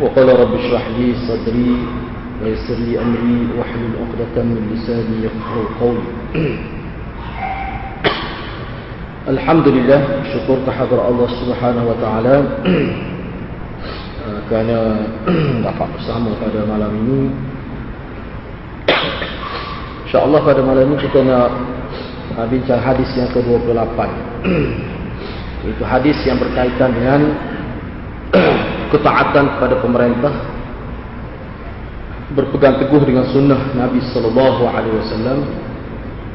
وقال رب اشرح لي صدري ويسر لي أمري واحلل عقدة من لساني يفقهوا قولي الحمد لله syukur kehadrat Allah Subhanahu wa taala kerana dapat bersama pada malam ini InsyaAllah pada malam ini kita nak bincang hadis yang ke-28 Itu hadis yang berkaitan dengan ketaatan kepada pemerintah berpegang teguh dengan sunnah Nabi sallallahu alaihi wasallam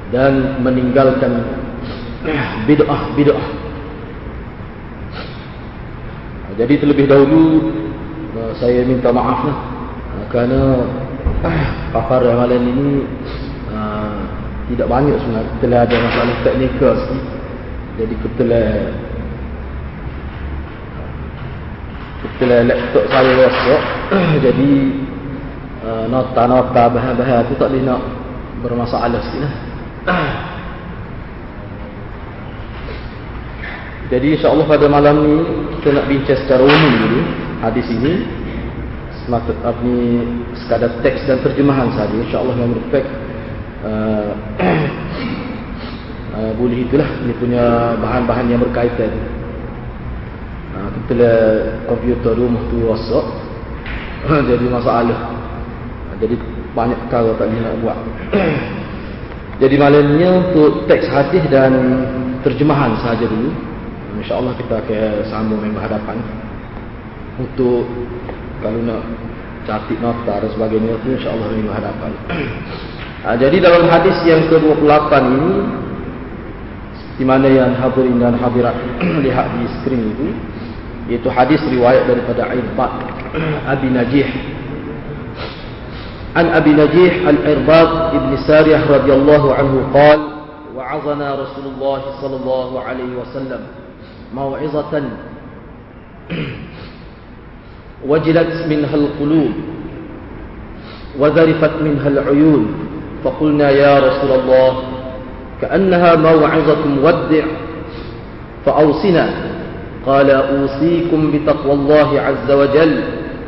dan meninggalkan bid'ah bid'ah. Jadi terlebih dahulu saya minta maaf lah kerana papar ramalan ini tidak banyak sebenarnya telah ada masalah teknikal sikit. Jadi ketelah ketelah laptop saya rosak jadi uh, nota-nota bahan-bahan tu tak boleh nak bermasalah sikit lah. Jadi insyaAllah pada malam ni kita nak bincang secara umum dulu hadis ini. Semata ni sekadar teks dan terjemahan saja. insyaAllah yang berfek uh, uh, boleh itulah. Ini punya bahan-bahan yang berkaitan lah komputer rumah tu rosak jadi masalah. Uh, jadi banyak perkara tak boleh nak buat. Jadi malamnya untuk teks hadis dan terjemahan saja dulu insyaAllah kita akan sambung yang berhadapan. Untuk kalau nak catik nota dan sebagainya tu insyaAllah yang berhadapan. Ha, jadi dalam hadis yang ke-28 ini di mana yang hadirin dan hadirat lihat di skrin itu yaitu hadis riwayat daripada Irbad Abi Najih. An أبي نجيح Al Irbad بن سارية رضي الله عنه قال وعظنا رسول الله صلى الله عليه وسلم موعظة وجلت منها القلوب وذرفت منها العيون فقلنا يا رسول الله كأنها موعظة مودع فأوصنا قال أوصيكم بتقوى الله عز وجل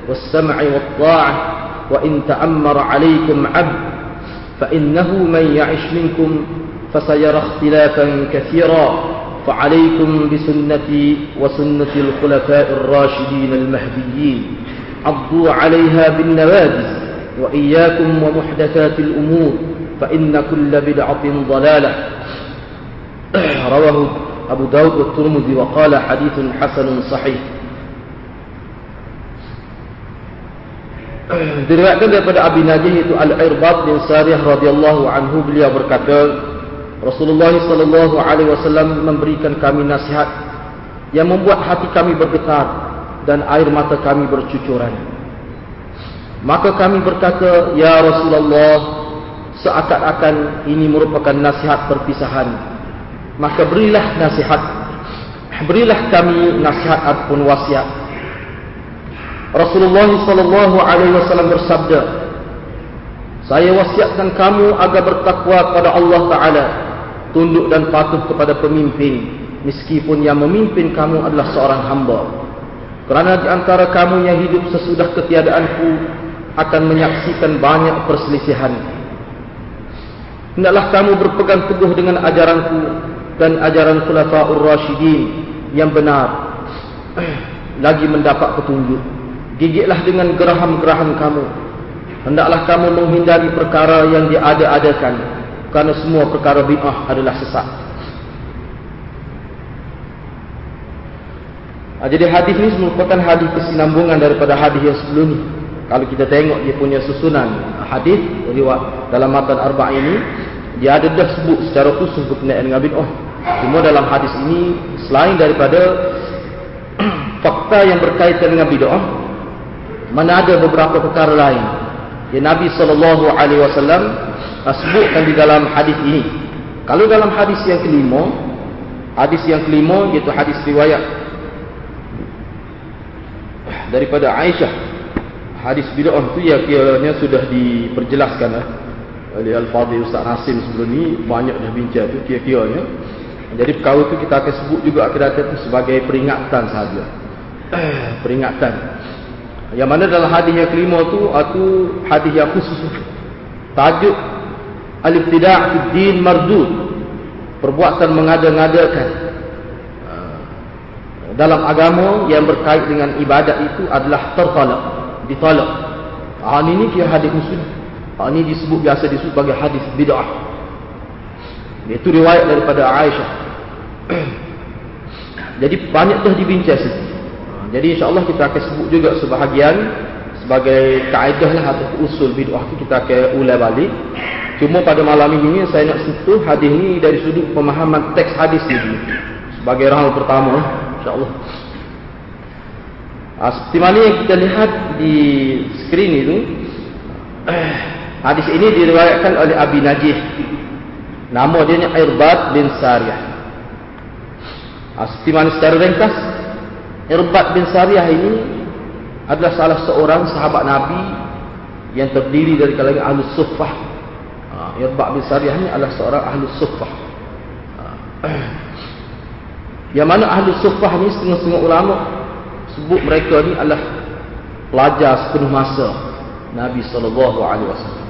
والسمع والطاعة وإن تأمر عليكم عبد فإنه من يعش منكم فسيرى اختلافا كثيرا فعليكم بسنتي وسنة الخلفاء الراشدين المهديين عضوا عليها بالنواجذ وإياكم ومحدثات الأمور فإن كل بدعة ضلالة. رواه Abu Dawud al-Turmudi wa qala hadithun hasanun sahih. Diriwayatkan daripada Abi Najih itu Al-Irbad bin Sarih radhiyallahu anhu beliau berkata Rasulullah sallallahu alaihi wasallam memberikan kami nasihat yang membuat hati kami bergetar dan air mata kami bercucuran. Maka kami berkata ya Rasulullah seakan-akan ini merupakan nasihat perpisahan. Maka berilah nasihat. Berilah kami nasihat ataupun wasiat. Rasulullah sallallahu alaihi wasallam bersabda, Saya wasiatkan kamu agar bertakwa kepada Allah Taala, tunduk dan patuh kepada pemimpin, meskipun yang memimpin kamu adalah seorang hamba. Kerana di antara kamu yang hidup sesudah ketiadaanku akan menyaksikan banyak perselisihan. Hendaklah kamu berpegang teguh dengan ajaranku dan ajaran Khulafaur Rasyidin yang benar. Lagi mendapat petunjuk. Gigitlah dengan geraham-geraham kamu. Hendaklah kamu menghindari perkara yang diada-adakan kerana semua perkara bid'ah adalah sesat. Jadi hadis ini merupakan hadis kesinambungan daripada hadis yang sebelum ini. Kalau kita tengok dia punya susunan hadis riwayat dalam matan arba' ini dia ada dah sebut secara khusus berkenaan dengan bid'ah. Cuma dalam hadis ini selain daripada fakta yang berkaitan dengan bid'ah mana ada beberapa perkara lain yang Nabi sallallahu alaihi wasallam sebutkan di dalam hadis ini. Kalau dalam hadis yang kelima, hadis yang kelima iaitu hadis riwayat daripada Aisyah. Hadis bid'ah itu ya kiranya sudah diperjelaskan lah oleh Al-Fadhil Ustaz Hasim sebelum ni banyak dah bincang tu kira-kiranya. Jadi perkara tu kita akan sebut juga akhirat itu sebagai peringatan sahaja. peringatan. Yang mana dalam hadis yang kelima tu itu hadis yang khusus. Tajuk Al-Ibtida' fi din mardud. Perbuatan mengada-ngadakan ah, dalam agama yang berkait dengan ibadat itu adalah tertolak, ditolak. Ah ini dia hadis khusus. Ah ini disebut biasa disebut sebagai hadis bid'ah. Itu riwayat daripada Aisyah. Jadi banyak dah dibincang situ. Jadi insya Allah kita akan sebut juga sebahagian sebagai kaedah lah atau usul bid'ah itu kita akan ulai balik. Cuma pada malam ini saya nak sentuh hadis ni dari sudut pemahaman teks hadis ni sebagai rahal pertama insya Allah. Ha, seperti mana yang kita lihat di skrin itu hadis ini diriwayatkan oleh Abi Najih nama dia ni Irbad bin Sariyah mana secara ringkas Irbat bin Sariyah ini adalah salah seorang sahabat Nabi yang terdiri dari kalangan Ahlus Suffah. Ha, Irbat bin Sariyah ini adalah seorang Ahlus Suffah. Ha. Yang mana Ahlus Suffah ini setengah-setengah ulama sebut mereka ini adalah pelajar sepenuh masa Nabi sallallahu alaihi wasallam.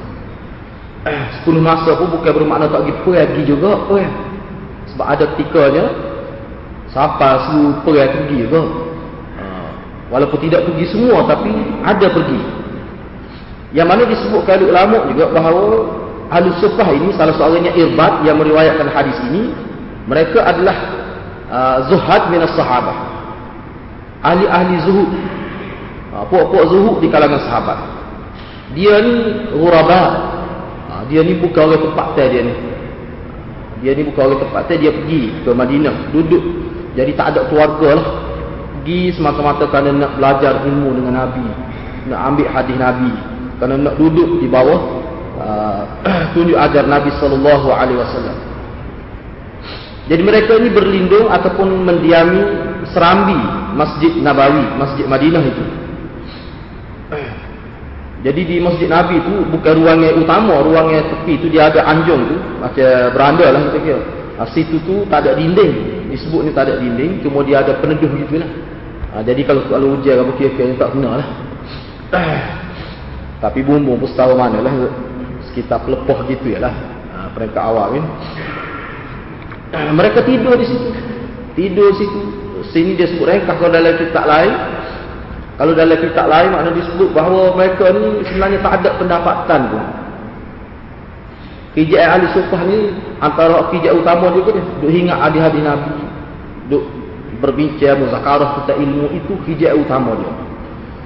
Sepenuh masa pun bukan bermakna tak pergi pergi juga. Sebab ada ketikanya Siapa suruh pergi pergi ke? Ha, walaupun tidak pergi semua tapi ada pergi. Yang mana disebutkan oleh ulama juga bahawa Ahli Sufah ini salah seorangnya Irbat yang meriwayatkan hadis ini mereka adalah uh, zuhad minas sahabah. Ahli-ahli zuhud. Uh, puak-puak zuhud di kalangan sahabat. Dia ni ghuraba. Uh, dia ni bukan orang tempat dia ni. Dia ni bukan orang tempat dia pergi ke Madinah, duduk jadi tak ada keluarga lah. Pergi semata-mata kerana nak belajar ilmu dengan Nabi. Nak ambil hadis Nabi. Kerana nak duduk di bawah. Uh, tunjuk ajar Nabi SAW. Jadi mereka ini berlindung ataupun mendiami serambi Masjid Nabawi, Masjid Madinah itu. Jadi di Masjid Nabi itu bukan ruangnya utama, ruangnya tepi itu dia ada anjung tu, macam beranda lah kita kira. Ha, situ tu tak ada dinding, disebut ni tak ada dinding cuma dia ada peneduh gitu lah ha, jadi kalau kalau hujan apa kira-kira tak kena lah. Tapi bumbung pun setahu mana lah sekitar pelepoh gitu ya lah. Ha, mereka awal kan ha, mereka tidur di situ. Tidur di situ. Sini dia sebut rengkah kalau dalam kitab lain kalau dalam kitab lain makna disebut bahawa mereka ni sebenarnya tak ada pendapatan pun. Kijai ahli sufah ni antara kijai utama dia pun duk ingat hadis-hadis Nabi. Duk berbincang muzakarah tentang ilmu itu kijai utama dia.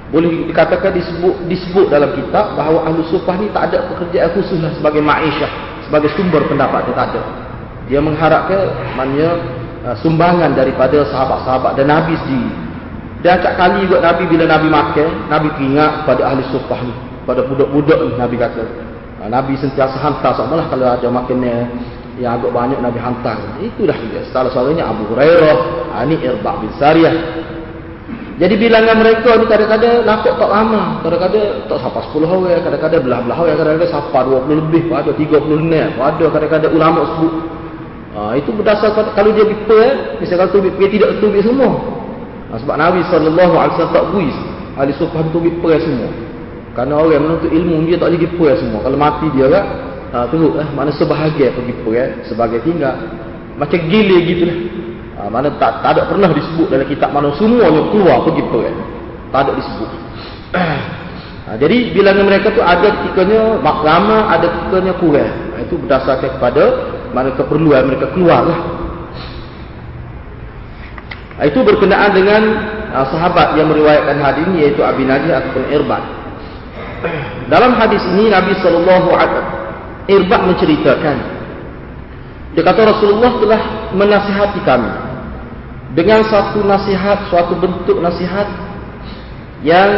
Boleh dikatakan disebut disebut dalam kitab bahawa ahli sufah ni tak ada pekerjaan khusus lah sebagai ma'isyah, sebagai sumber pendapat dia tak ada. Dia mengharapkan maknanya uh, sumbangan daripada sahabat-sahabat dan Nabi sendiri. Dan acak kali juga Nabi bila Nabi makan, Nabi ingat pada ahli sufah ni, pada budak-budak ni Nabi kata, Ha, Nabi sentiasa hantar sama lah kalau ada makanan yang agak banyak Nabi hantar. Itu dah dia. Salah satunya Abu Hurairah. Ini ha, Irbah bin Sariyah. Jadi bilangan mereka ni kadang-kadang nakut tak lama. Kadang-kadang tak sampai 10 orang. Kadang-kadang belah-belah orang. Kadang-kadang sampai 20 lebih. Ada 30 enam. Ada kadang-kadang ulama sebut. Ha, itu berdasarkan kalau dia bipa eh, misalnya kalau tubik dia tidak tubik semua. Ha, sebab Nabi SAW tak buis. Ahli sufah tubik per semua. Kerana orang menuntut ilmu dia tak lagi puas semua. Kalau mati dia kan, ha, teruk lah. Mana sebahagia pergi puas sebagai tinggal. Macam gila gitu lah. Ha, mana tak, tak ada pernah disebut dalam kitab mana semuanya keluar pergi puas. Tak ada disebut. Ha, jadi bilangan mereka tu ada ketikanya lama, ada ketikanya kurang. Ha, itu berdasarkan kepada mana keperluan mereka keluar lah. Ha, itu berkenaan dengan uh, sahabat yang meriwayatkan hadis ini iaitu Abi Najih ataupun Irbat. Dalam hadis ini Nabi sallallahu alaihi Irbah menceritakan dia kata Rasulullah telah menasihati kami dengan satu nasihat, suatu bentuk nasihat yang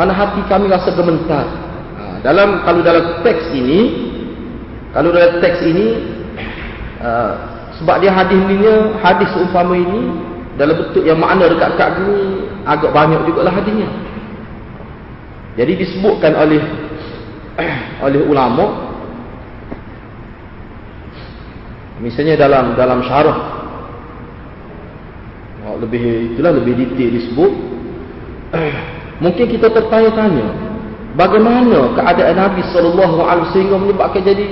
Mana hati kami rasa gementar. Ha, dalam kalau dalam teks ini, kalau dalam teks ini, uh, sebab dia hadisnya hadis umpama ini dalam bentuk yang makna dekat-dekat gini agak banyak juga lah hadisnya. Jadi disebutkan oleh oleh ulama. Misalnya dalam dalam syarah. Lebih itulah lebih detail disebut. Mungkin kita tertanya-tanya bagaimana keadaan Nabi sallallahu alaihi wasallam menyebabkan jadi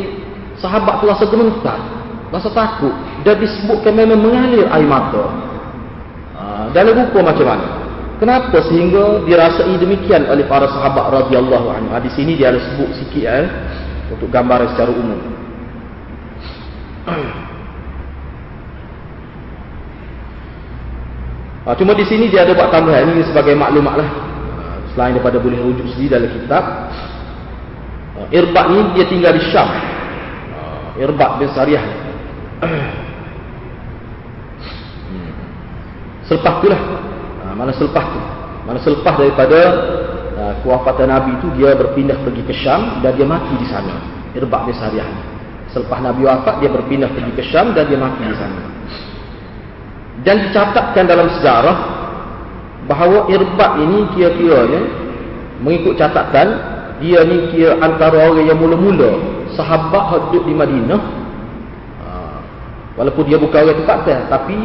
sahabat tu rasa gemetar rasa takut. Dan disebutkan memang mengalir air mata. Ha, dalam rupa macam mana kenapa sehingga dirasai demikian oleh para sahabat radhiyallahu anhu di sini dia ada sebut sikit eh, untuk gambaran secara umum Ha, cuma di sini dia ada buat tambahan ini sebagai maklumat lah. Selain daripada boleh rujuk sendiri dalam kitab. Ha, Irbak ni dia tinggal di Syam. Ha, Irbak bin Sariyah. Hmm. Selepas tu mana selepas tu? Mana selepas daripada uh, kewafatan Nabi tu dia berpindah pergi ke Syam dan dia mati di sana. Irbak bin Sariyah. Selepas Nabi wafat dia berpindah pergi ke Syam dan dia mati di sana dan dicatatkan dalam sejarah bahawa Irbad ini kira-kiranya mengikut catatan dia ni kira antara orang yang mula-mula sahabat hidup di Madinah ha, walaupun dia bukan orang tempatan tapi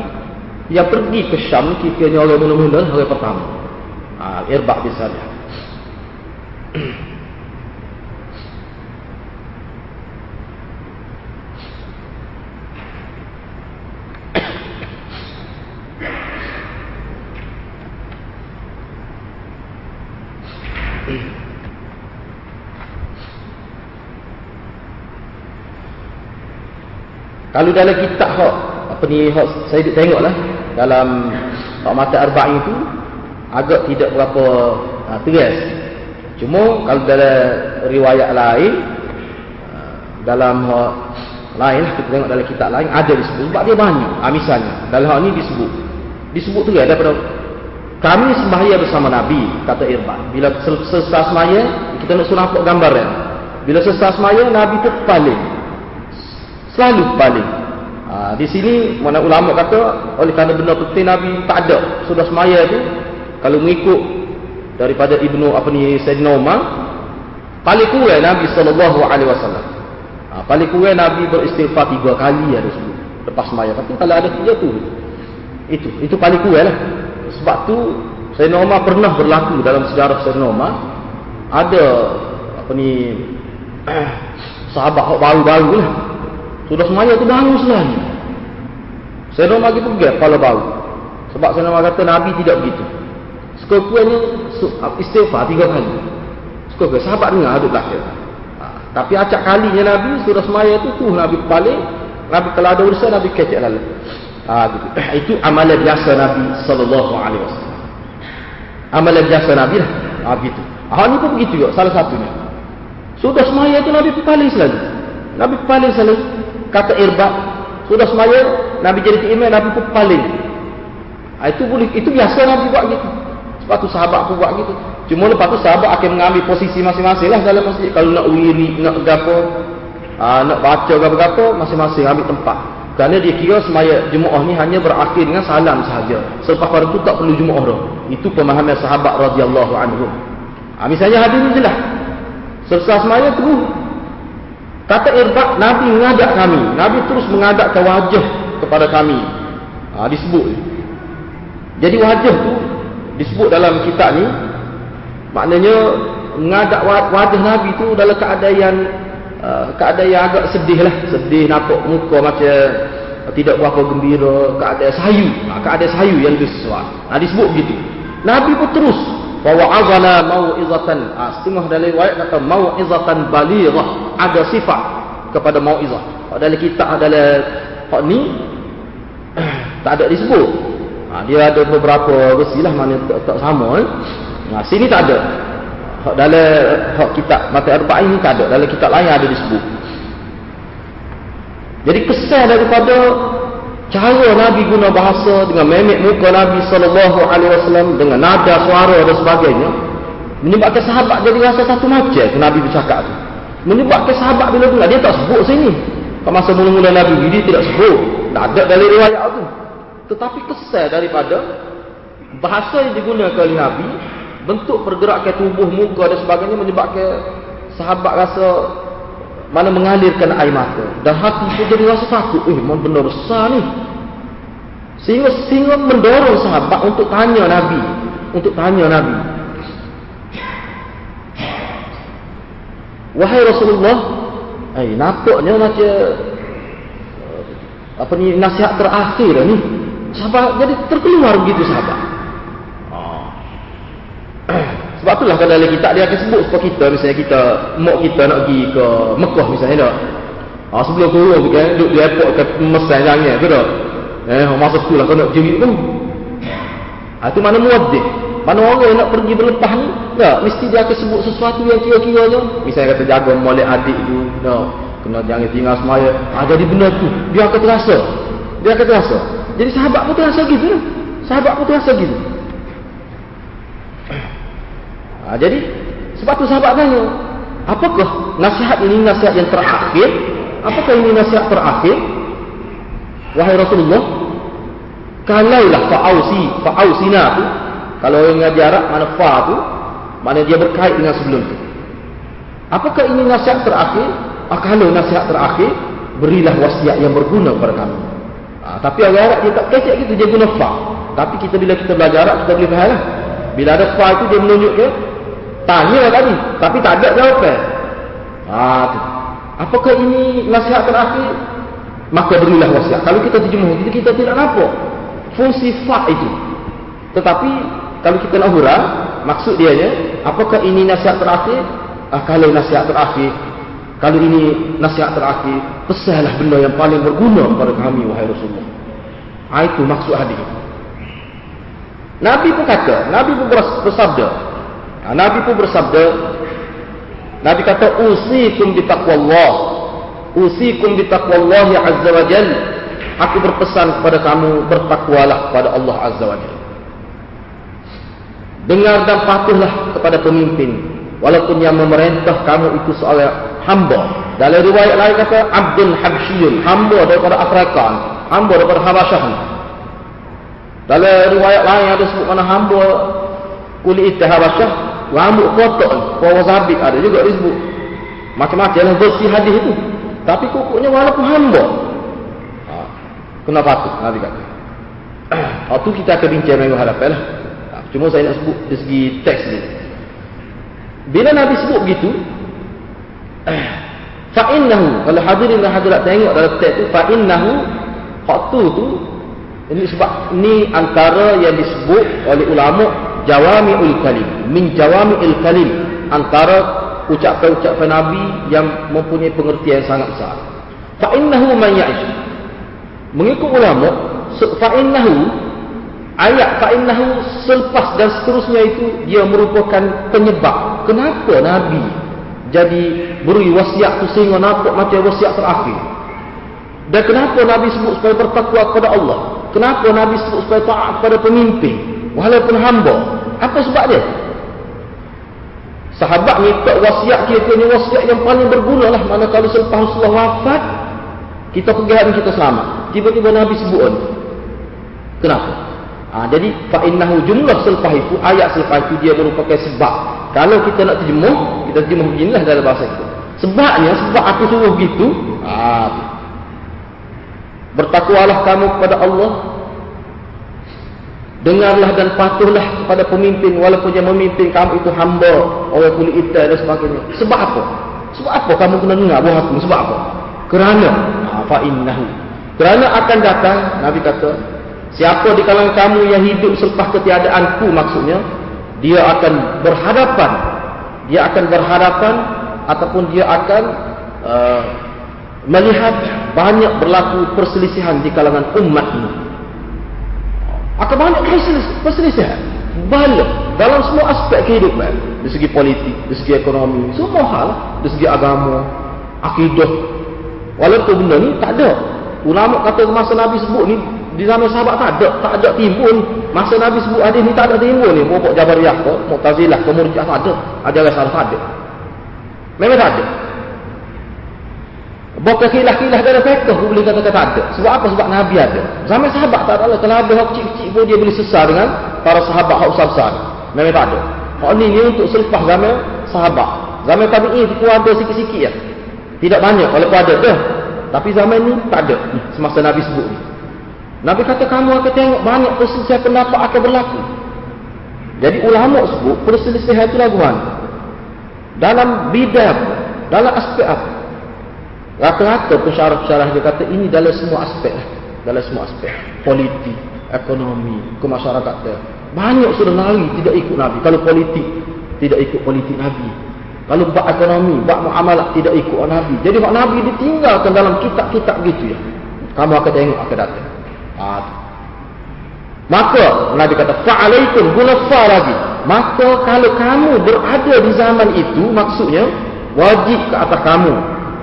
yang pergi ke Syam kira-kiranya orang mula-mula orang pertama. Ha, Irbad bin Salih Kalau dalam kitab hak apa ni hak saya tengoklah dalam mata arba'in itu agak tidak berapa ha, tegas. Cuma kalau dalam riwayat lain ha, dalam hak lain kita tengok dalam kitab lain ada disebut sebab dia banyak. Ha, misalnya dalam hak ni disebut. Disebut tu daripada kami sembahyang bersama Nabi kata Irban. Bila selesai sembahyang kita nak suruh nampak gambar ya. Bila selesai sembahyang Nabi tu paling selalu paling ha, di sini mana ulama kata oleh kerana benda penting Nabi tak ada. Sudah semaya tu kalau mengikut daripada ibnu apa ni Sayyidina Umar paling kurang Nabi sallallahu alaihi wasallam. Ha, paling kurang Nabi beristighfar tiga kali ada sebut lepas semaya. Tapi kalau ada tiga tu itu itu paling kurang lah. Sebab tu Sayyidina Umar pernah berlaku dalam sejarah Sayyidina Umar. Ada apa ni sahabat baru-baru lah sudah semaya tu bangun selagi. Saya nak bagi pergi kepala bau. Sebab saya nak kata Nabi tidak begitu. Sekukunya istighfar tiga kali. Sekukunya sahabat dengar ada belakang. Ha, tapi acak kalinya Nabi sudah semaya tu tu Nabi balik. Nabi kalau ada urusan Nabi kecek lalu. Ha, gitu. Itu amalan biasa Nabi sallallahu alaihi wasallam. Amalan biasa Nabi lah. Ha, gitu. Ha, ini pun begitu juga salah satunya. Sudah semaya tu Nabi paling selalu. Nabi paling selalu kata irbak sudah semaya Nabi jadi imam Nabi pun paling. Ha, itu boleh itu biasa Nabi buat gitu. Sebab tu sahabat pun buat gitu. Cuma lepas tu sahabat akan mengambil posisi masing-masing lah dalam masjid. Kalau nak wiri nak gapo ha, nak baca gapo-gapo masing-masing ambil tempat. Kerana dia kira semaya jemaah ni hanya berakhir dengan salam sahaja. Selepas pada tu tak perlu jemaah dah. Itu pemahaman sahabat radhiyallahu anhu ha, misalnya hadis ni jelas. Selesai semaya tu Kata Irbak, Nabi mengajak kami. Nabi terus mengadapkan wajah kepada kami. Ha, disebut. Jadi wajah tu disebut dalam kitab ni. Maknanya mengadap wajah Nabi tu dalam keadaan uh, keadaan yang agak sedih lah. Sedih nampak muka macam tidak berapa gembira. Keadaan sayu. Ha, keadaan sayu yang sesuai. Ha, disebut begitu. Nabi pun terus wa wa'azana mau'izatan ha, setengah dari riwayat kata mau'izatan balighah ada sifat kepada mau'izah. Kalau dalam kitab dalam hak ni tak ada disebut. Ha, dia ada beberapa versi lah mana tak, tak sama eh. ha, sini tak ada. Hak dalam hak kitab mata arba'in ni tak ada. Dalam kitab lain ada disebut. Jadi kesan daripada cara Nabi guna bahasa dengan memek muka Nabi sallallahu alaihi wasallam dengan nada suara dan sebagainya Menyebabkan sahabat jadi rasa satu macam Nabi bercakap tu. Menyebabkan sahabat bila tu dia tak sebut sini. Pada masa mula-mula Nabi dia tidak sebut. Tak ada dari riwayat tu. Tetapi kesal daripada bahasa yang digunakan oleh Nabi, bentuk pergerakan tubuh, muka dan sebagainya menyebabkan sahabat rasa mana mengalirkan air mata. Dan hati pun jadi rasa takut. Eh, memang benda besar ni. Sehingga, sehingga mendorong sahabat untuk tanya Nabi. Untuk tanya Nabi. Wahai Rasulullah, eh nampaknya macam eh, apa ni nasihat terakhir ni. Sahabat jadi terkeluar begitu sahabat. Ah. Sebab itulah kalau dalam kitab dia akan sebut supaya kita misalnya kita mak kita nak pergi ke Mekah misalnya tak. Ha, sebelum turun kan duduk di airport ke Mesir jangan tu tak. Eh masa tu lah kau nak pergi tu. Ha, itu mana muadzin. Mana orang yang nak pergi berlepas ni, tak, mesti dia akan sebut sesuatu yang kira-kiranya. Misalnya kata jaga molek adik tu, no, kena jangan tinggal semaya. Ha, jadi benda tu, dia akan terasa. Dia akan terasa. Jadi sahabat pun terasa gitu. Sahabat pun terasa gitu. Ha, jadi, sebab tu sahabat tanya, apakah nasihat ini nasihat yang terakhir? Apakah ini nasihat terakhir? Wahai Rasulullah, kalaulah fa'ausi, fa'ausina tu, kalau orang ngaji Arab, mana fa tu, mana dia berkait dengan sebelum tu. Apakah ini nasihat terakhir? Kalau nasihat terakhir, berilah wasiat yang berguna kepada kami. Ah, tapi orang Arab dia tak kecek gitu, dia guna fa. Tapi kita bila kita belajar Arab, kita boleh faham lah. Bila ada fa itu, dia menunjukkan, tanya tadi, tapi tak ada jawapan. Ah, tu. Apakah ini nasihat terakhir? Maka berilah wasiat. Kalau kita terjemah, kita, kita tidak nampak fungsi fa itu. Tetapi kalau kita nak hurang, maksud dia nya, apakah ini nasihat terakhir? Ah, kalau nasihat terakhir, kalau ini nasihat terakhir, pesanlah benda yang paling berguna kepada kami, wahai Rasulullah. Ha, itu maksud hadis. Nabi pun kata, Nabi pun bersabda. Ha, Nabi pun bersabda, Nabi kata, usikum di taqwallah. Usikum di taqwallah ya azza wa jal. Aku berpesan kepada kamu, bertakwalah kepada Allah azza wa jalla. Dengar dan patuhlah kepada pemimpin. Walaupun yang memerintah kamu itu seorang hamba. Dalam riwayat lain kata, Abdul Habsyiyun. Hamba daripada Afrika. Hamba daripada Habasyah. Dalam riwayat lain ada sebut mana hamba kulit Habasyah. Rambut kotak. Pawa zabik ada juga disebut. Macam-macam lah versi hadis itu. Tapi kukunya walaupun hamba. Ha. Kenapa tu? Nabi kata. Itu kita akan bincang minggu hadapan lah. Cuma saya nak sebut dari segi teks ni. Bila Nabi sebut begitu, fa'innahu, kalau hadirin dan hadirat tengok dalam teks tu, fa'innahu, waktu tu, ini sebab ni antara yang disebut oleh ulama jawami'ul kalim. Min jawami'ul kalim. Antara ucapan-ucapan Nabi yang mempunyai pengertian yang sangat besar. Fa'innahu man ya'ish. Mengikut ulama, fa'innahu ayat fa'innahu selepas dan seterusnya itu dia merupakan penyebab kenapa Nabi jadi beri wasiat tu sehingga nampak macam wasiat terakhir. Dan kenapa Nabi sebut supaya bertakwa kepada Allah? Kenapa Nabi sebut supaya taat kepada pemimpin walaupun hamba? Apa sebab dia sahabat minta wasiat kira-kira wasiat yang paling berguna lah. Mana kalau selepas Rasulullah wafat kita pergi hari kita selamat. Tiba-tiba Nabi sebut kenapa Ha, jadi fa innahu jumlah selepas itu ayat selepas itu dia merupakan sebab. Kalau kita nak terjemuh, kita terjemuh beginilah dalam bahasa kita. Sebabnya sebab aku suruh begitu, ha, bertakwalah kamu kepada Allah. Dengarlah dan patuhlah kepada pemimpin walaupun yang memimpin kamu itu hamba, orang kulit hitam dan sebagainya. Sebab apa? Sebab apa kamu kena dengar buah aku? Sebab apa? Kerana ha, fa innahu. Kerana akan datang Nabi kata Siapa di kalangan kamu yang hidup selepas ketiadaanku maksudnya, dia akan berhadapan. Dia akan berhadapan ataupun dia akan uh, melihat banyak berlaku perselisihan di kalangan umat ini. Akan banyak perselisihan. Banyak. Dalam semua aspek kehidupan. Di segi politik, di segi ekonomi, semua hal. Di segi agama, akidah. Walaupun benda ni tak ada. Ulama kata masa Nabi sebut ni di zaman sahabat tak ada, tak ada timbul. Masa Nabi sebut hadis ni tak ada timbul ni. Pokok Jabariyah ke, Mu'tazilah ke, Murji'ah tak ada. Ajaran salaf tak ada. Memang tak ada. Bukan khilah-khilah dalam fiqh pun boleh kata tak ada. Sebab apa? Sebab Nabi ada. Zaman sahabat tak ada. Kalau ada hak kecil-kecil pun dia boleh sesar dengan para sahabat hak besar-besar. Memang tak ada. Ni ni untuk selepas zaman sahabat. Zaman tabi'in itu ada sikit-sikit ya. Tidak banyak kalau ada dah. Tapi zaman ni tak ada. Semasa Nabi sebut ni. Nabi kata kamu akan tengok banyak perselisihan pendapat akan berlaku. Jadi ulama sebut perselisihan itu lagu mana? Dalam bidang, dalam aspek apa? Rata-rata pensyarah-pensyarah dia kata ini dalam semua aspek. Dalam semua aspek. Politik, ekonomi, kemasyarakatan. Banyak sudah lari tidak ikut Nabi. Kalau politik, tidak ikut politik Nabi. Kalau buat ekonomi, buat muamalah tidak ikut Nabi. Jadi buat Nabi ditinggalkan dalam kitab-kitab gitu ya. Kamu akan tengok akan datang. Ah. Maka Nabi kata fa'alaikum gunafa lagi. Maka kalau kamu berada di zaman itu maksudnya wajib ke atas kamu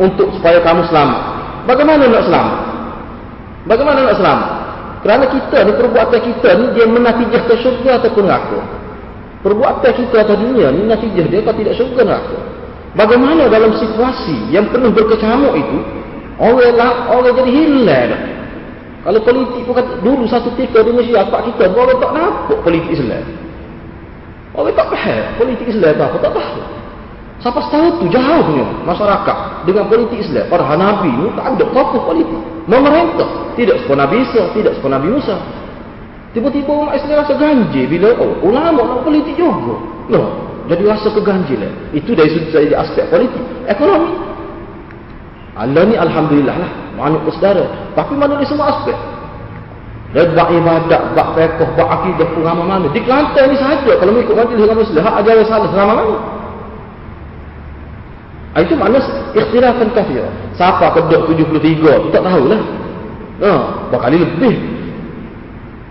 untuk supaya kamu selamat. Bagaimana nak selamat? Bagaimana nak selamat? Kerana kita ni perbuatan kita ni dia menatijah ke syurga ataupun neraka. Perbuatan kita atas dunia ni natijah dia kalau tidak syurga neraka. Bagaimana dalam situasi yang penuh berkecamuk itu orang orang jadi hilang kalau politik pun kata, dulu satu tika dengan siapa kita, orang tak nampak politik Islam. Orang tak faham politik Islam apa, tak tahu. Siapa tahu tu jauhnya masyarakat dengan politik Islam. Para Nabi ni tak ada tokoh politik. Memerintah. Tidak sekolah Nabi Isa, tidak sekolah Nabi Musa. Tiba-tiba umat Islam rasa ganjil bila oh, ulama nak politik juga. No. Jadi rasa keganjilan. Itu dari sudut aspek politik. Ekonomi. Allah ni Alhamdulillah lah manut bersaudara tapi mana di semua aspek. Dan bak ibadat, bak fiqh, bak akidah pun ramai mana. Di Kelantan ni sahaja. Kalau mengikut majlis dengan Muslim hak ajaran salah ramai mana. Ah, itu makna ikhtilafan kafir siapa kedok 73 tak tahulah. Ha, berkali lebih.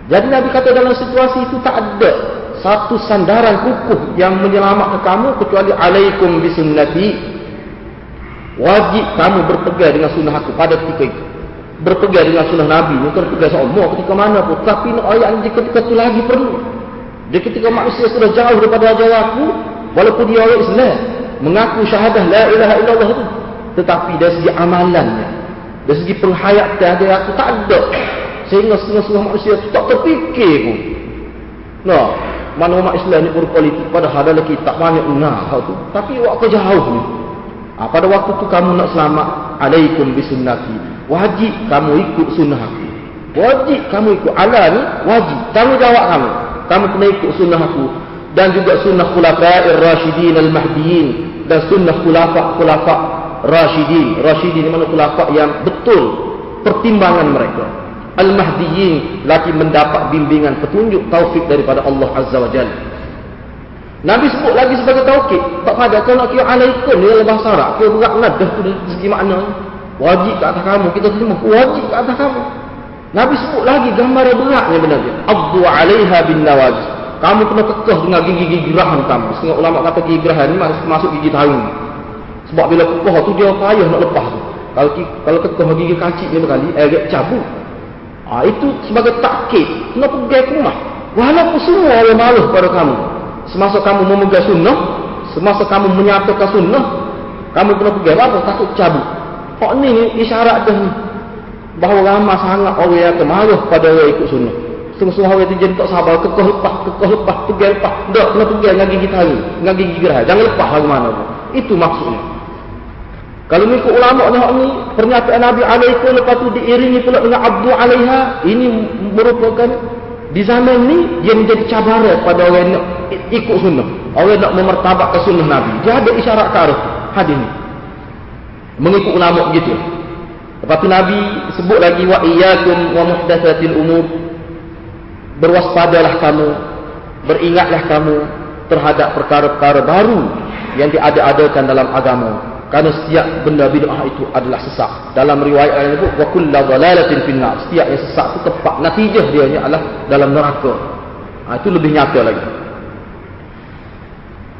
Jadi Nabi kata dalam situasi itu tak ada satu sandaran kukuh yang menyelamatkan kamu kecuali alaikum bisunnati Wajib kamu berpegang dengan sunnah aku pada ketika itu. Berpegang dengan sunnah Nabi. Bukan berpegang semua ketika mana pun. Tapi ayat ini ketika itu lagi perlu. Dia ketika manusia sudah jauh daripada ajaran aku. Walaupun dia orang Islam. Mengaku syahadah la ilaha illallah itu. Tetapi dari segi amalannya. Dari segi penghayatan ajaran aku tak ada. Sehingga setengah-setengah manusia itu tak terfikir pun. Nah, mana umat Islam ini berpolitik padahal dalam kitab banyak nah tu. Tapi waktu jauh ni. Ha, pada waktu tu kamu nak selamat, alaikum bisunnati. Wajib kamu ikut sunnah aku. Wajib kamu ikut ala ni, wajib. Tanggungjawab kamu. Kamu kena ikut sunnah aku. Dan juga sunnah khulafa'ir rasyidin al-mahdiyin. Dan sunnah khulafak-khulafak rasyidin. Rasyidin mana khulafak yang betul pertimbangan mereka. Al-mahdiyin lagi mendapat bimbingan petunjuk taufik daripada Allah Azza wa Jalla. Nabi sebut lagi sebagai taukid. Tak pada kalau nak kira alaikum ni dalam bahasa Arab. Kira berat nadah tu dari segi makna. Wajib ke atas kamu. Kita terima wajib ke atas kamu. Nabi sebut lagi gambar yang beratnya benar dia. Abdu alaiha bin nawaj. Kamu kena kekeh dengan gigi-gigi gerahan kamu. Setengah ulama kata gigi gerahan ni masuk gigi tahu. Sebab bila kekeh tu dia payah nak lepas tu. Kalau kalau kekeh gigi kacik ni berkali, eh cabut. Ha, itu sebagai takkid. Kena pergi ke rumah. Walaupun semua orang maluh pada kamu semasa kamu memegang sunnah semasa kamu menyatakan sunnah kamu kena pergi apa? Takut cabut kok ni isyarat dah ni. Bahawa ramah sangat orang yang kemarah pada orang ikut sunnah. Sungguh-sungguh orang itu jadi tak sabar kekeh lepas kekeh lepas pergi lepas. Tak kena pergi dengan gigi tali dengan gigi gerah jangan lepas lagi mana pun. Itu maksudnya. Kalau mengikut ulama ni pernyataan Nabi alaihi lepas tu diiringi pula dengan abdu alaiha ini merupakan di zaman ni dia menjadi cabaran pada orang nak ikut sunnah. Orang nak memertabakkan sunnah Nabi. Dia ada isyarat ke arah hadis ni. Mengikut ulama begitu. Tu Nabi sebut lagi wa iyyakum wa muhdatsatil umur. Berwaspadalah kamu, beringatlah kamu terhadap perkara-perkara baru yang diada-adakan dalam agama. Karena setiap benda bid'ah itu adalah sesat. Dalam riwayat yang disebut wa kullu dhalalatin finnar. Setiap yang sesat itu tepat natijah dia adalah dalam neraka. Ha, itu lebih nyata lagi.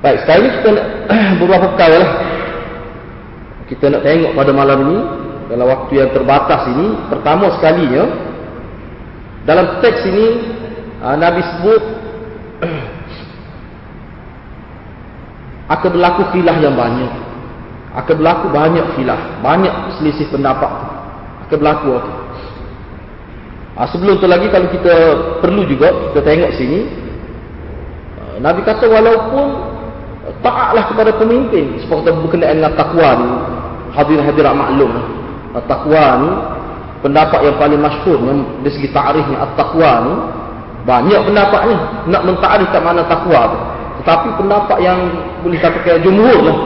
Baik, sekarang ini kita nak beberapa perkara lah. Kita nak tengok pada malam ini dalam waktu yang terbatas ini pertama sekalinya Dalam teks ini uh, Nabi sebut akan berlaku filah yang banyak. Akan berlaku banyak filah, banyak selisih pendapat. Akan berlaku itu. Uh, sebelum tu lagi kalau kita perlu juga kita tengok sini uh, Nabi kata walaupun taatlah kepada pemimpin seperti berkenaan dengan takwa ni hadir-hadirat maklum takwa ni pendapat yang paling masyhur yang dari segi ta'rifnya at-taqwa ni banyak pendapatnya nak mentakrif kat mana takwa tu tetapi pendapat yang boleh katakan jumhur lah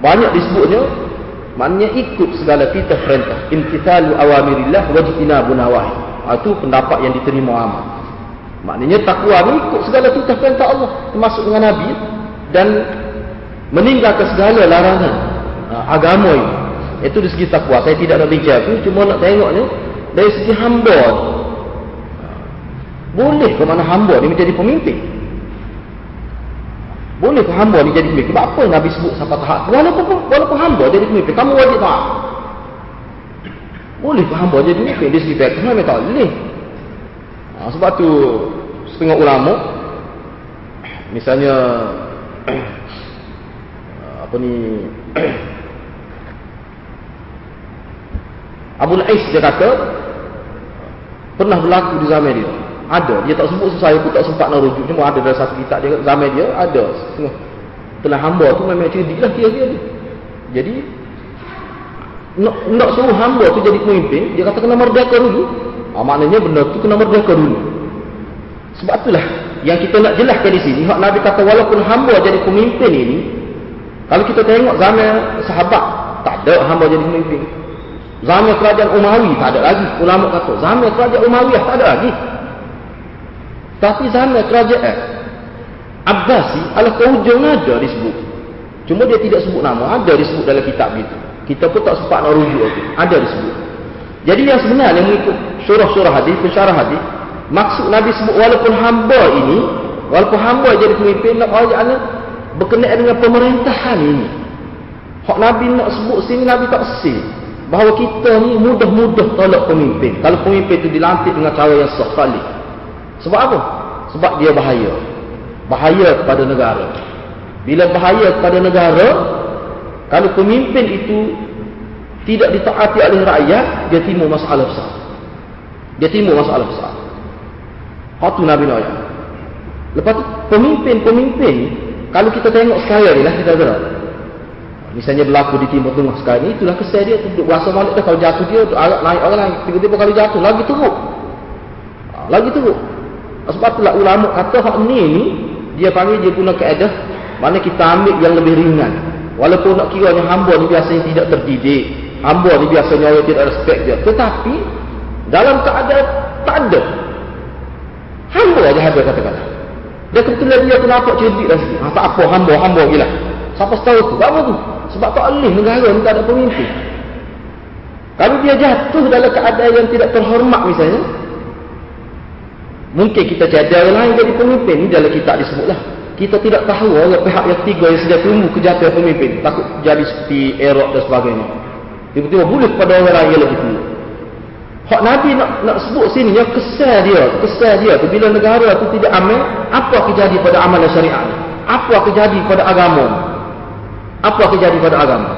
banyak disebutnya maknanya ikut segala titah perintah imtithalu awamirillah wajtinabu nawahi itu pendapat yang diterima amat maknanya takwa ni ikut segala titah perintah Allah termasuk dengan Nabi dan meninggalkan segala larangan agama ini itu dari segi takwa. Saya tidak nak bincang tu. Cuma nak tengok ni. Dari segi hamba ni. Boleh ke mana hamba ni menjadi pemimpin? Boleh ke hamba ni jadi pemimpin? Sebab apa Nabi sebut sampai tahap? Walaupun, walaupun hamba jadi pemimpin. Kamu wajib tak? Boleh ke hamba jadi pemimpin? Segi fiqh. Memang tak boleh. Ha, sebab tu setengah ulama misalnya apa ni Abu Ais dia kata pernah berlaku di zaman dia. Ada, dia tak sebut saya pun tak sempat nak rujuk cuma ada dalam satu kitab dia zaman dia ada setengah telah hamba tu memang cerdik lah dia dia. Jadi nak, nak suruh hamba tu jadi pemimpin, dia kata kena merdeka dulu. Ah, maknanya benda tu kena merdeka dulu. Sebab itulah yang kita nak jelaskan di sini, hak Nabi kata walaupun hamba jadi pemimpin ini, kalau kita tengok zaman sahabat, tak ada hamba jadi pemimpin. Zaman kerajaan Umawi tak ada lagi. Ulama kata, zaman kerajaan Umayyah tak ada lagi. Tapi zaman kerajaan Abbasi ala hujung ada disebut. Cuma dia tidak sebut nama, ada disebut dalam kitab itu. Kita pun tak sempat nak rujuk itu. Ada disebut. Jadi yang sebenarnya mengikut surah-surah hadis, pensyarah hadis, maksud Nabi sebut walaupun hamba ini, walaupun hamba jadi pemimpin nak kerajaan berkenaan dengan pemerintahan ini. Hak Nabi nak sebut sini Nabi tak sih bahawa kita ni mudah-mudah tolak pemimpin. Kalau pemimpin itu dilantik dengan cara yang sah kali. Sebab apa? Sebab dia bahaya. Bahaya kepada negara. Bila bahaya kepada negara, kalau pemimpin itu tidak ditaati oleh rakyat, dia timbul masalah besar. Dia timbul masalah besar. Hatu Nabi Nuh. Lepas tu pemimpin-pemimpin kalau kita tengok sekarang ni lah kita tahu Misalnya berlaku di timur tengah sekarang ni, itulah kesal dia. Duduk berasa malik dah. Kalau jatuh dia, naik orang lain. Tiba-tiba kali jatuh, lagi teruk. Ha, lagi teruk. Sebab itulah ulama kata hak ni ni, dia panggil dia guna keadaan, mana kita ambil yang lebih ringan. Walaupun nak kira yang hamba ni biasanya tidak terdidik. Hamba ni biasanya orang tidak respect dia. Tetapi, dalam keadaan tak ada. Hamba aja ada kata-kata. Dia kebetulan dia kenapa cerdik dah sikit. Ha, tak apa, hamba, hamba gila. Siapa tahu tu? Apa tu? Sebab tak boleh negara ni tak ada pemimpin. Kalau dia jatuh dalam keadaan yang tidak terhormat misalnya, mungkin kita jadi orang lain jadi pemimpin. Ini dalam kitab disebutlah. Kita tidak tahu orang pihak yang tiga yang sedia tunggu kejatuhan pemimpin. Takut jadi seperti Erok dan sebagainya. Tiba-tiba boleh kepada orang lain yang lebih tinggi. Hak Nabi nak, nak sebut sini yang kesal dia, kesal dia bila negara tu tidak amal, apa kejadi pada amalan syariat Apa kejadi pada agama apa terjadi pada agama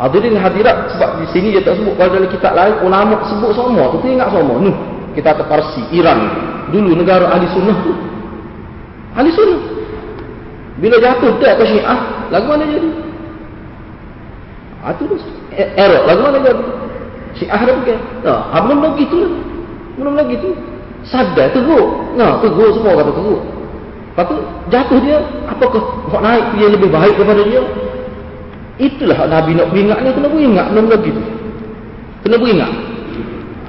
hadirin hadirat sebab di sini dia tak sebut kalau dalam kitab lain ulama sebut semua tu ingat semua Nuh kita kata Parsi Iran. Dulu negara ahli sunnah tu. Ahli sunnah. Bila jatuh tak ke syiah lagu mana jadi itu tu error lagu mana jadi syiah dah bukan? Nah, ha, belum lagi tu belum lagi tu. Sadar teruk. Nah, teruk semua kata teruk. Lepas tu jatuh dia, apakah hak naik dia lebih baik daripada dia? Itulah Nabi nak beringat ni, kena beringat benda-benda gitu. Kena beringat.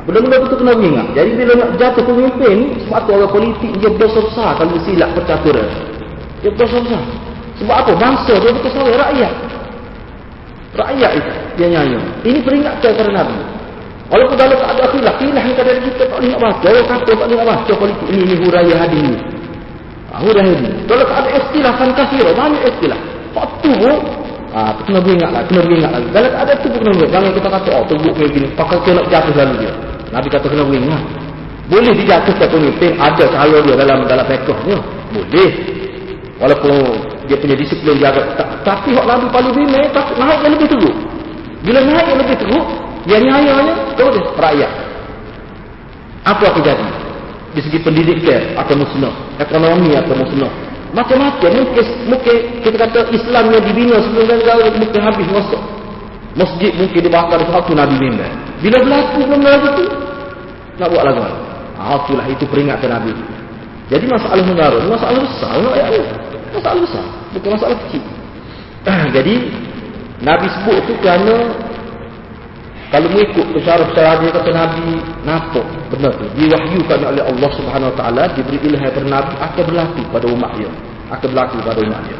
Benda-benda itu kena beringat. Jadi bila nak jatuh pemimpin, sebab tu orang politik dia berdosa besar kalau silap percaturan. Dia berdosa besar. Sebab apa? Bangsa dia betul salah rakyat. Rakyat itu dia nyanyi. Ini peringatan kepada Nabi. Walaupun dalam keadaan khilaf, khilaf yang kadang kita tak boleh nak baca. Orang kata tak boleh nak baca politik. Ini, ini huraya hadir ini. Mudah ini. Kalau ada istilah kan kafir, banyak istilah. Pak tu Ah, ha, kena beringat lah, kena beringat lagi. Kalau ada tu kena beringat. Jangan kita kata, oh, tunggu kayak gini. Pakai kena jatuh lalu dia. Nabi kata kena ingat. Boleh dijatuhkan pemimpin, ada cara dia dalam dalam fiqhnya. Boleh. Walaupun dia punya disiplin dia agak tak, tapi hak Nabi paling bimbing tak naik yang lebih teruk. Bila naik yang lebih teruk, dia nyayanya kepada rakyat. Apa akan jadi? Di segi pendidikan atau musnah, ekonomi atau musnah. Macam-macam mungkin, mungkin kita kata Islam yang dibina sebelum negara mungkin habis masuk. Masjid mungkin dibakar satu Nabi bimbing. Bila berlaku benda itu, nak buat lagu. Ah, itulah itu peringatan Nabi. Jadi masalah negara, masalah besar, masalah besar, bukan masalah kecil. Jadi Nabi sebut itu kerana kalau mengikut pesara-pesara dia kata Nabi nampak benar tu. Diwahyukan oleh Allah Subhanahu Wa Taala diberi ilham kepada Nabi akan berlaku pada umat dia. Akan berlaku pada umat dia.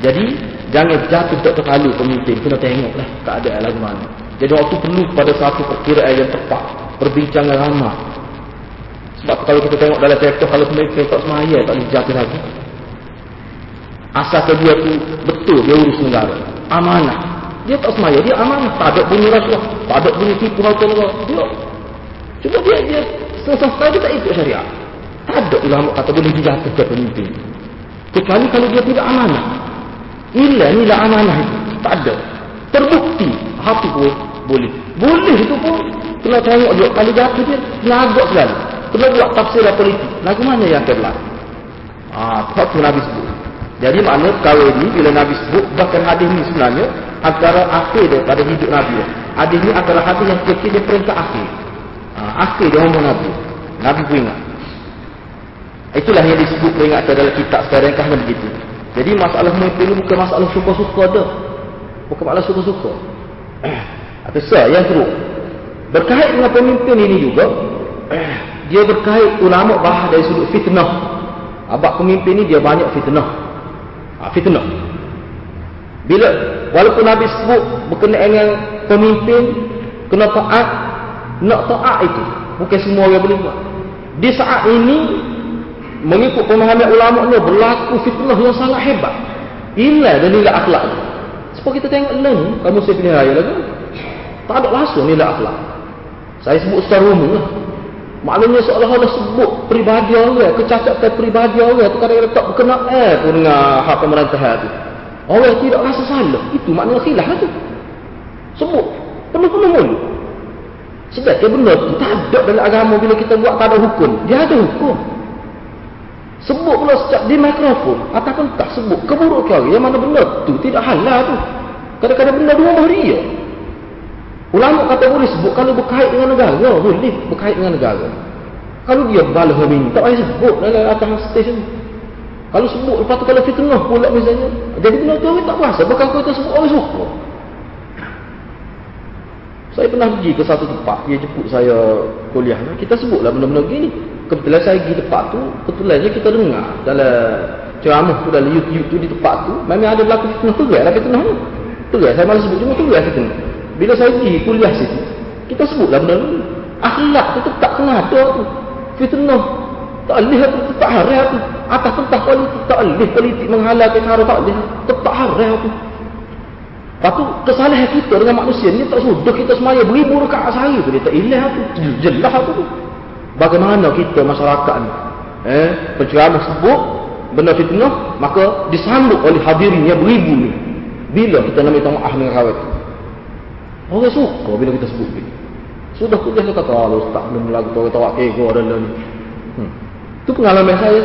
Jadi jangan jatuh tak terkali pemimpin. Kena tengoklah keadaan lagu mana. Jadi waktu perlu pada satu perkiraan yang tepat perbincangan ramah. Sebab kalau kita tengok dalam tektok kalau pemimpin tak semaya tak boleh jatuh lagi. Asal dia tu betul dia urus negara. Amanah. Dia tak semaya, dia amanah. Tak ada bunyi rasuah, tak ada bunyi tipu harta negara. Dia. Cuma dia, dia selesai dia tak ikut syariat. Tak ada ulama kata boleh dijatuhkan pemimpin. Kecuali kalau dia tidak amanah. Nilai, nilai amanah itu. Tak ada. Terbukti. Hati pun boleh. Boleh itu pun. Kena tengok dia. Kalau jatuh dia, kena agak selalu. Kena buat tafsir politik. Lagu mana yang berlaku? Ah, tak Nabi sebut. Jadi makna kawin ini bila Nabi sebut bahkan hadis ini sebenarnya antara akhir daripada hidup Nabi. Hadis ini antara hadis yang kecil dia perintah akhir. Ha, akhir dia umur Nabi. Nabi pun ingat. Itulah yang disebut peringatan dalam kitab sekarang kan begitu. Jadi masalah memimpin ini bukan masalah suka-suka dah. Bukan masalah suka-suka. Atau sah yang teruk. Berkait dengan pemimpin ini juga, dia berkait ulama bahas dari sudut fitnah. Abad pemimpin ini dia banyak fitnah ha, fitnah bila walaupun Nabi sebut berkenaan dengan pemimpin kena taat nak taat itu bukan semua orang boleh buat di saat ini mengikut pemahaman ulama ni berlaku fitnah yang sangat hebat nilai dan nilai akhlak sebab kita tengok lain kamu saya pilih raya lagi tak ada langsung nilai akhlak saya sebut secara umum lah Maknanya seolah-olah sebut peribadi orang, kecacatan peribadi orang tu kadang-kadang tak berkenaan pun dengan hak pemerintahan tu. Orang tidak rasa salah. Itu maknanya khilaf lah tu. Sebut. Penuh-penuh mulut. Sebaiknya benda tu tak ada dalam agama bila kita buat tak ada hukum. Dia ada hukum. Sebut pula sejak di mikrofon. Ataupun tak sebut keburukan yang mana benda tu tidak halal tu. Kadang-kadang benda dua bahaya. Ulama kata boleh sebut kalau berkait dengan negara, boleh berkait dengan negara. Kalau dia balas meminta, tak payah sebut dalam atas stesen. Kalau sebut, lepas tu kalau fitnah pula misalnya. Jadi benda tu orang tak puasa, bahkan kita sebut orang suka. Saya pernah pergi ke satu tempat, dia jemput saya kuliah. Kita sebutlah benda-benda begini. Kebetulan saya pergi tempat tu, kebetulannya kita dengar dalam ceramah tu, dalam YouTube tu, di tempat tu, memang ada berlaku fitnah tu, fitnah tu. Tu saya malas sebut, cuma tu fitnah. Bila saya pergi kuliah situ, kita sebutlah benda ni. Akhlak tu tetap kena ada tu. Fitnah. Tak boleh tu, tetap haram tu. Atas tentang politik, tak boleh politik menghalalkan cara tak boleh. Tetap haram tu. Lepas tu, kesalahan kita dengan manusia ni tak sudah kita semaya beribu rekat sehari tu. Dia tak ilah tu. Jelas tu. Bagaimana kita masyarakat ni? Eh, penceramah sebut benda fitnah, maka disambut oleh hadirin yang beribu ni. Bila kita nak minta maaf dengan tu? Orang suka bila kita sebut ni. Sudah kuliah dia kata, Allah Ustaz belum lagu tahu tawak kego ni. Hmm. Itu pengalaman saya.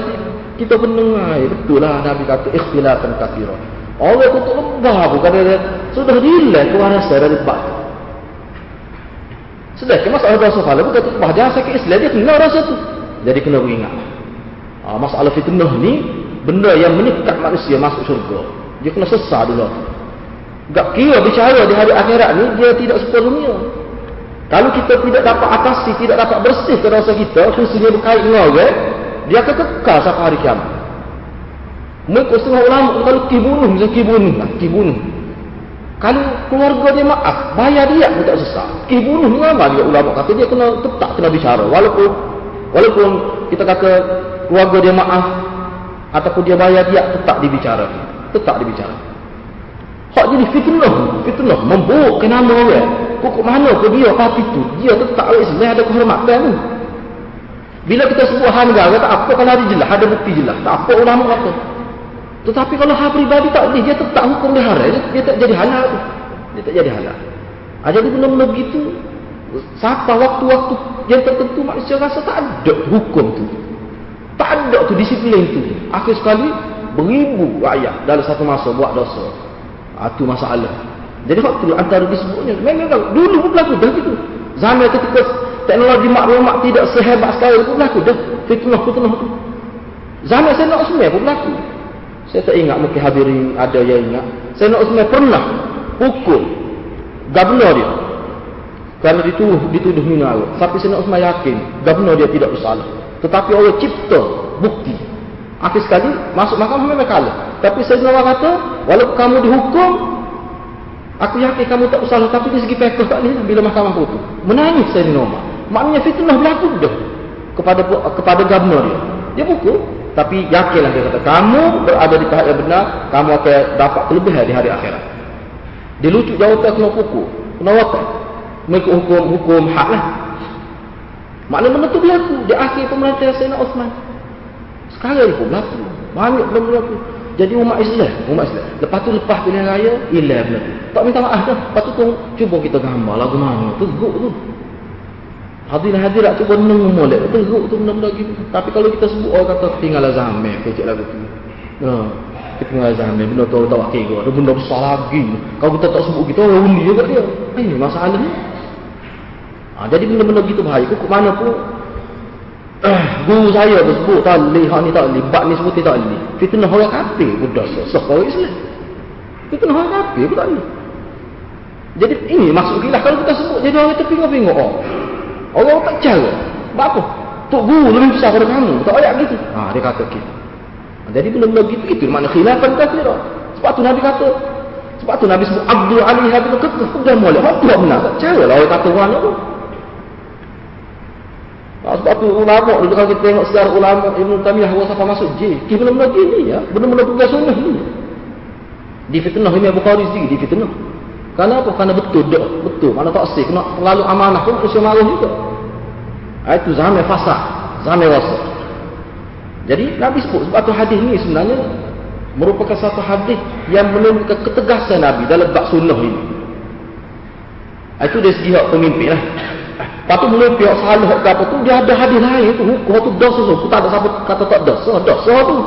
Kita pendengar, betul lah Nabi kata, ikhtilatan kathira. Allah kutuk lembah pun kata dia, sudah dilai kewarasan dari bak. Sedangkan masalah dosa fala tu bah jasa ke Islam dia kena rasa tu. Jadi kena ingat. Ah, masalah fitnah ni benda yang menyekat manusia masuk syurga. Dia kena sesat dulu. Tak kira bicara di hari akhirat ni dia tidak sepenuhnya. Kalau kita tidak dapat atasi, tidak dapat bersih rasa kita, khususnya berkait dengan orang, dia akan kekal sampai hari kiamat. Mereka setengah ulama kalau kibunuh, misalnya kibunuh lah, kibunuh. Kalau keluarga dia maaf, bayar dia pun tak sesak. Kibunuh ni apa dia ulama kata dia kena tetap kena bicara. Walaupun walaupun kita kata keluarga dia maaf ataupun dia bayar dia tetap dibicara. Tetap dibicara. Hak jadi fitnah. Fitnah. Memburukkan nama orang. Pokok mana pun dia parti tu. Dia tetap Islam ada kehormatan tu. Bila kita sebut hal negara, tak apa kalau ada jelas. Ada bukti jelas. Tak apa ulama kata. Tetapi kalau hal pribadi tak boleh. Dia tetap hukum dia haram. Dia, dia tak jadi halal. Dia tak jadi halal. Ha, jadi benda-benda begitu. Sampai waktu-waktu yang tertentu manusia rasa tak ada hukum tu. Tak ada tu disiplin tu. Akhir sekali beribu rakyat dalam satu masa buat dosa. Itu ha, masalah. Jadi waktu antara disebutnya memang dulu pun berlaku dah gitu. Zaman ketika teknologi maklumat tidak sehebat sekarang pun berlaku dah. Fitnah fitnah tu. Zaman saya nak Usman pun berlaku. Saya tak ingat mungkin hadirin ada yang ingat. Saya nak Usman pernah pukul gubernur dia. Kerana dituduh, dituduh minal. Tapi saya nak Usman yakin gubernur dia tidak bersalah. Tetapi Allah cipta bukti Akhir sekali masuk mahkamah memang kalah. Tapi saya Umar kata, walaupun kamu dihukum, aku yakin kamu tak bersalah. Tapi dari segi pekoh tak boleh bila mahkamah putus. Menangis saya Umar. Maknanya fitnah berlaku dah kepada kepada gubernur dia. Dia pukul. Tapi yakinlah dia kata, kamu berada di pihak yang benar, kamu akan dapat kelebihan di hari akhirat. Dia lucu jawapan kena pukul. Kena watak. Mengikut hukum, hukum hak lah. Maknanya benda tu berlaku. Di akhir pemerintahan Sayyidina Osman. Sekarang pun berlaku. Banyak benda berlaku. Jadi umat Islam, umat Islam. Lepas tu lepas pilihan raya, hilang benda tu. Tak minta maaf dah. Lepas tu, tu cuba kita gambar lagu mana. Teruk tu. Hadirin hadirat cuba nunggu molek. Teruk tu benda-benda gitu. Tapi kalau kita sebut orang kata tinggal zaman kecil lagu tu. Ha. Tinggal zaman benda tu tak wakil kira. Ada benda besar lagi. Kalau kita tak sebut kita orang undi juga dia. Ini masalah ni. Ha, jadi benda-benda gitu bahaya. Kukuk mana pun guru saya tu sebut tak boleh, hak ni tak boleh, bak ni sebut tak boleh. Fitnah orang pun dosa. Sah orang Islam. Fitnah orang pun tak boleh. Jadi ini maksud gila kalau kita sebut jadi orang terpingguk-pingguk oh. Orang tak cara. Apa? Tok guru lebih besar pada kamu. Tak ayat gitu. Ha, dia kata gitu. Ha, jadi benda-benda gitu itu makna khilafan kafir. Sebab tu Nabi kata sebab tu Nabi sebut Abdul Ali Habib kata sudah mulai. Apa benar? Tak cara lah orang kata orang tu. Ha, sebab tu ulama dulu kalau kita tengok sejarah ulama Ibn Tamiyah bahawa siapa masuk J. Kita benda-benda gini ya. Benda-benda pegang sunnah ni. Di fitnah ini Abu Khari sendiri di fitnah. Kenapa? Karena betul dah. Betul. Mana tak sih. Kena terlalu amanah pun usia marah juga. Ha, itu zaman fasah. Zaman rasa. Jadi Nabi sebut. Sebab tu hadis ni sebenarnya merupakan satu hadis yang menunjukkan ketegasan Nabi dalam bak sunnah ini. Ha, itu dari segi pemimpin lah. Lepas tu mula pihak salah ke apa tu, dia ada hadis lain tu. Hukum tu dosa tu. Tak ada siapa kata tak dosa. Dosa tu.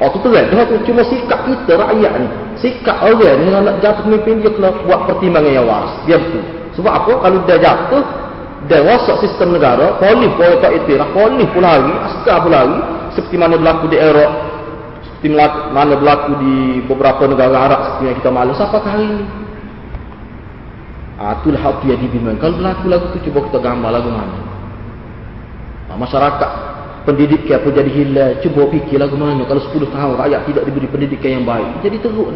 Oh tu terang. Dia tu cuma sikap kita rakyat ni. Sikap orang ni nak jatuh pemimpin dia kena buat pertimbangan yang waras. Dia betul. Sebab apa? Kalau dia jatuh, dia rosak sistem negara, polis boleh tak itiraf, polis pun lari, askar pun lari. Seperti mana berlaku di Erok, seperti mana berlaku di beberapa negara Arab seperti yang kita malu. Siapa kali ini? Ha, itulah hak yang dibimbing. Kalau berlaku lagu tu cuba kita gambar lagu mana. Ha, masyarakat pendidikan pun jadi hilang. Cuba fikir lagu mana. Kalau 10 tahun rakyat tidak diberi pendidikan yang baik. Jadi teruk.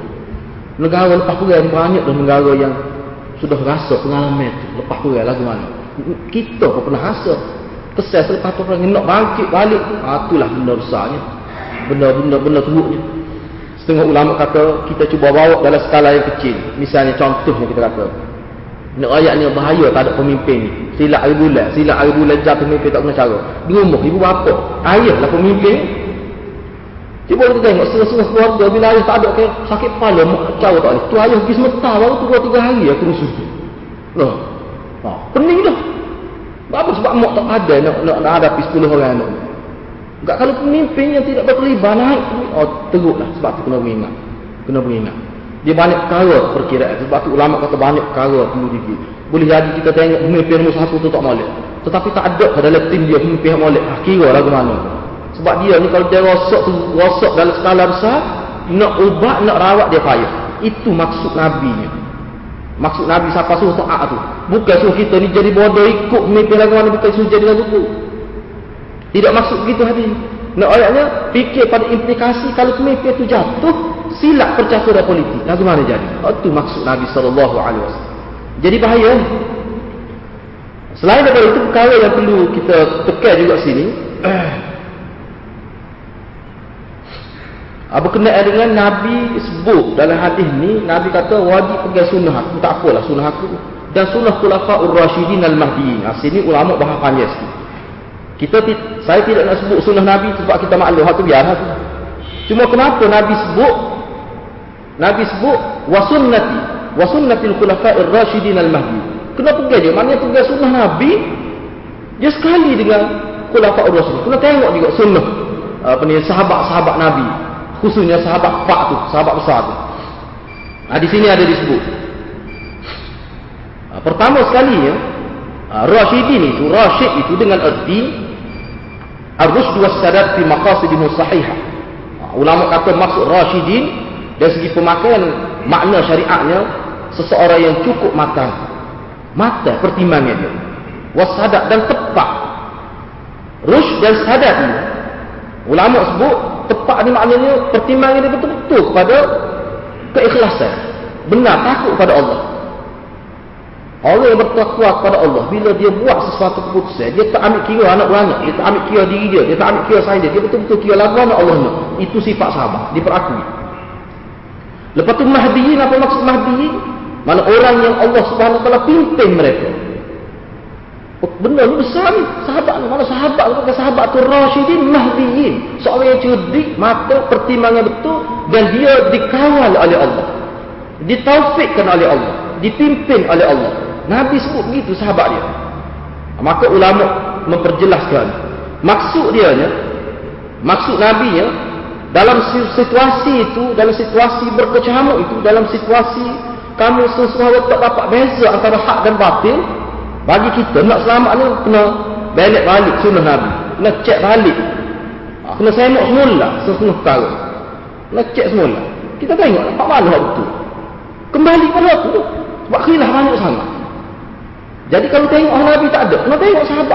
Negara lepas kurang banyak dah negara yang sudah rasa pengalaman itu. Lepas kurang lagu mana. Kita pun pernah rasa. Kesal selepas tu orang nak bangkit balik. Itulah benda besarnya. Benda-benda benda teruknya. Setengah ulama kata kita cuba bawa dalam skala yang kecil. Misalnya contohnya kita kata. Nak ayat ni bahaya tak ada pemimpin ni. Silap hari bulan. Silap hari bulan jatuh pemimpin tak kena cara. Di rumah, ibu bapa. Ayah lah pemimpin. Cuba kita tengok setengah-setengah keluarga bila ayah tak ada ke sakit kepala cara tak boleh. Tu ayah pergi sementara baru tu tiga hari aku rusuh. Loh. Ha, pening dah. Apa sebab mak tak ada nak nak, nak hadapi 10 orang anak. Enggak kalau pemimpin yang tidak berkelibat naik. Oh, teruklah sebab tu kena beringat. Kena beringat. Dia banyak perkara perkiraan. Sebab tu ulama kata banyak perkara perlu dikit. Boleh jadi kita tengok pemimpin nombor satu tu tak molek. Tetapi tak ada dalam tim dia pemimpin yang molek. Ha, kira lagu mana. Sebab dia ni kalau dia rosak tu, rosak dalam skala besar, nak ubat, nak rawat dia payah. Itu maksud Nabi ni. Maksud Nabi siapa suruh taat tu. Bukan suruh kita ni jadi bodoh ikut pemimpin lagu mana, bukan suruh jadi lagu tu. Tidak maksud begitu hadis. Nak ayatnya, fikir pada implikasi kalau pemimpin tu jatuh, silap percaturan politik. Lagu mana jadi? Itu maksud Nabi SAW. Jadi bahaya. Selain daripada itu, perkara yang perlu kita tekan juga sini. Ha, berkenaan dengan Nabi sebut dalam hadis ni, Nabi kata wajib pegang sunnah aku. Tak apalah sunnah aku. Dan sunnah khulafa'ur rasyidin al-mahdiin. Ha, sini ulama bahas panjang sikit. Kita saya tidak nak sebut sunnah Nabi sebab kita maklum. Itu biar. Hatu. Cuma kenapa Nabi sebut Nabi sebut wasunnati wasunnatil khulafa'ir rasyidin al-mahdiin. Kenapa pegang dia? Maknanya pegang sunnah Nabi dia sekali dengan khulafa'ur rasyidin. Kena tengok juga sunnah apa ni sahabat-sahabat Nabi khususnya sahabat Pak tu, sahabat besar tu. Nah, di sini ada disebut. Pertama sekali ya, Rasyidin itu, Rasyid itu dengan erti Ar-Rusd was Sadat fi maqasidihim sahihah. Ulama kata maksud Rasyidin dari segi pemakaian makna syariatnya seseorang yang cukup matang. Mata pertimbangan dia. Wasadat dan tepat. Rush dan sadat ini ulama sebut tepat ni maknanya pertimbangan dia betul-betul kepada keikhlasan benar takut kepada Allah orang yang bertakwa kepada Allah bila dia buat sesuatu keputusan dia tak ambil kira anak beranak dia tak ambil kira diri dia dia tak ambil kira saya dia dia betul-betul kira lagu anak Allah itu sifat sahabat diperakui lepas tu mahdiin apa maksud mahdiin mana orang yang Allah subhanahu wa ta'ala pimpin mereka Benda ni besar ni. Sahabat ni. Mana sahabat tu? Sahabat tu Rashidin Mahdiin. Seorang yang cerdik, mata, pertimbangan betul. Dan dia dikawal oleh Allah. Ditaufikkan oleh Allah. Dipimpin oleh Allah. Nabi sebut begitu sahabat dia. Maka ulama memperjelaskan. Maksud dia maksud Nabi dalam situasi itu, dalam situasi berkecamuk itu, dalam situasi kamu sesuatu tak dapat beza antara hak dan batil, bagi kita nak selamat ni kena balik balik sunnah Nabi. Kena cek balik. Ha, kena semok semula sesuatu perkara. Kena cek semula. Kita tengok nampak mana hak betul. Kembali pada aku tu. Sebab khilaf banyak sangat. Jadi kalau tengok Nabi tak ada, kena tengok sahabat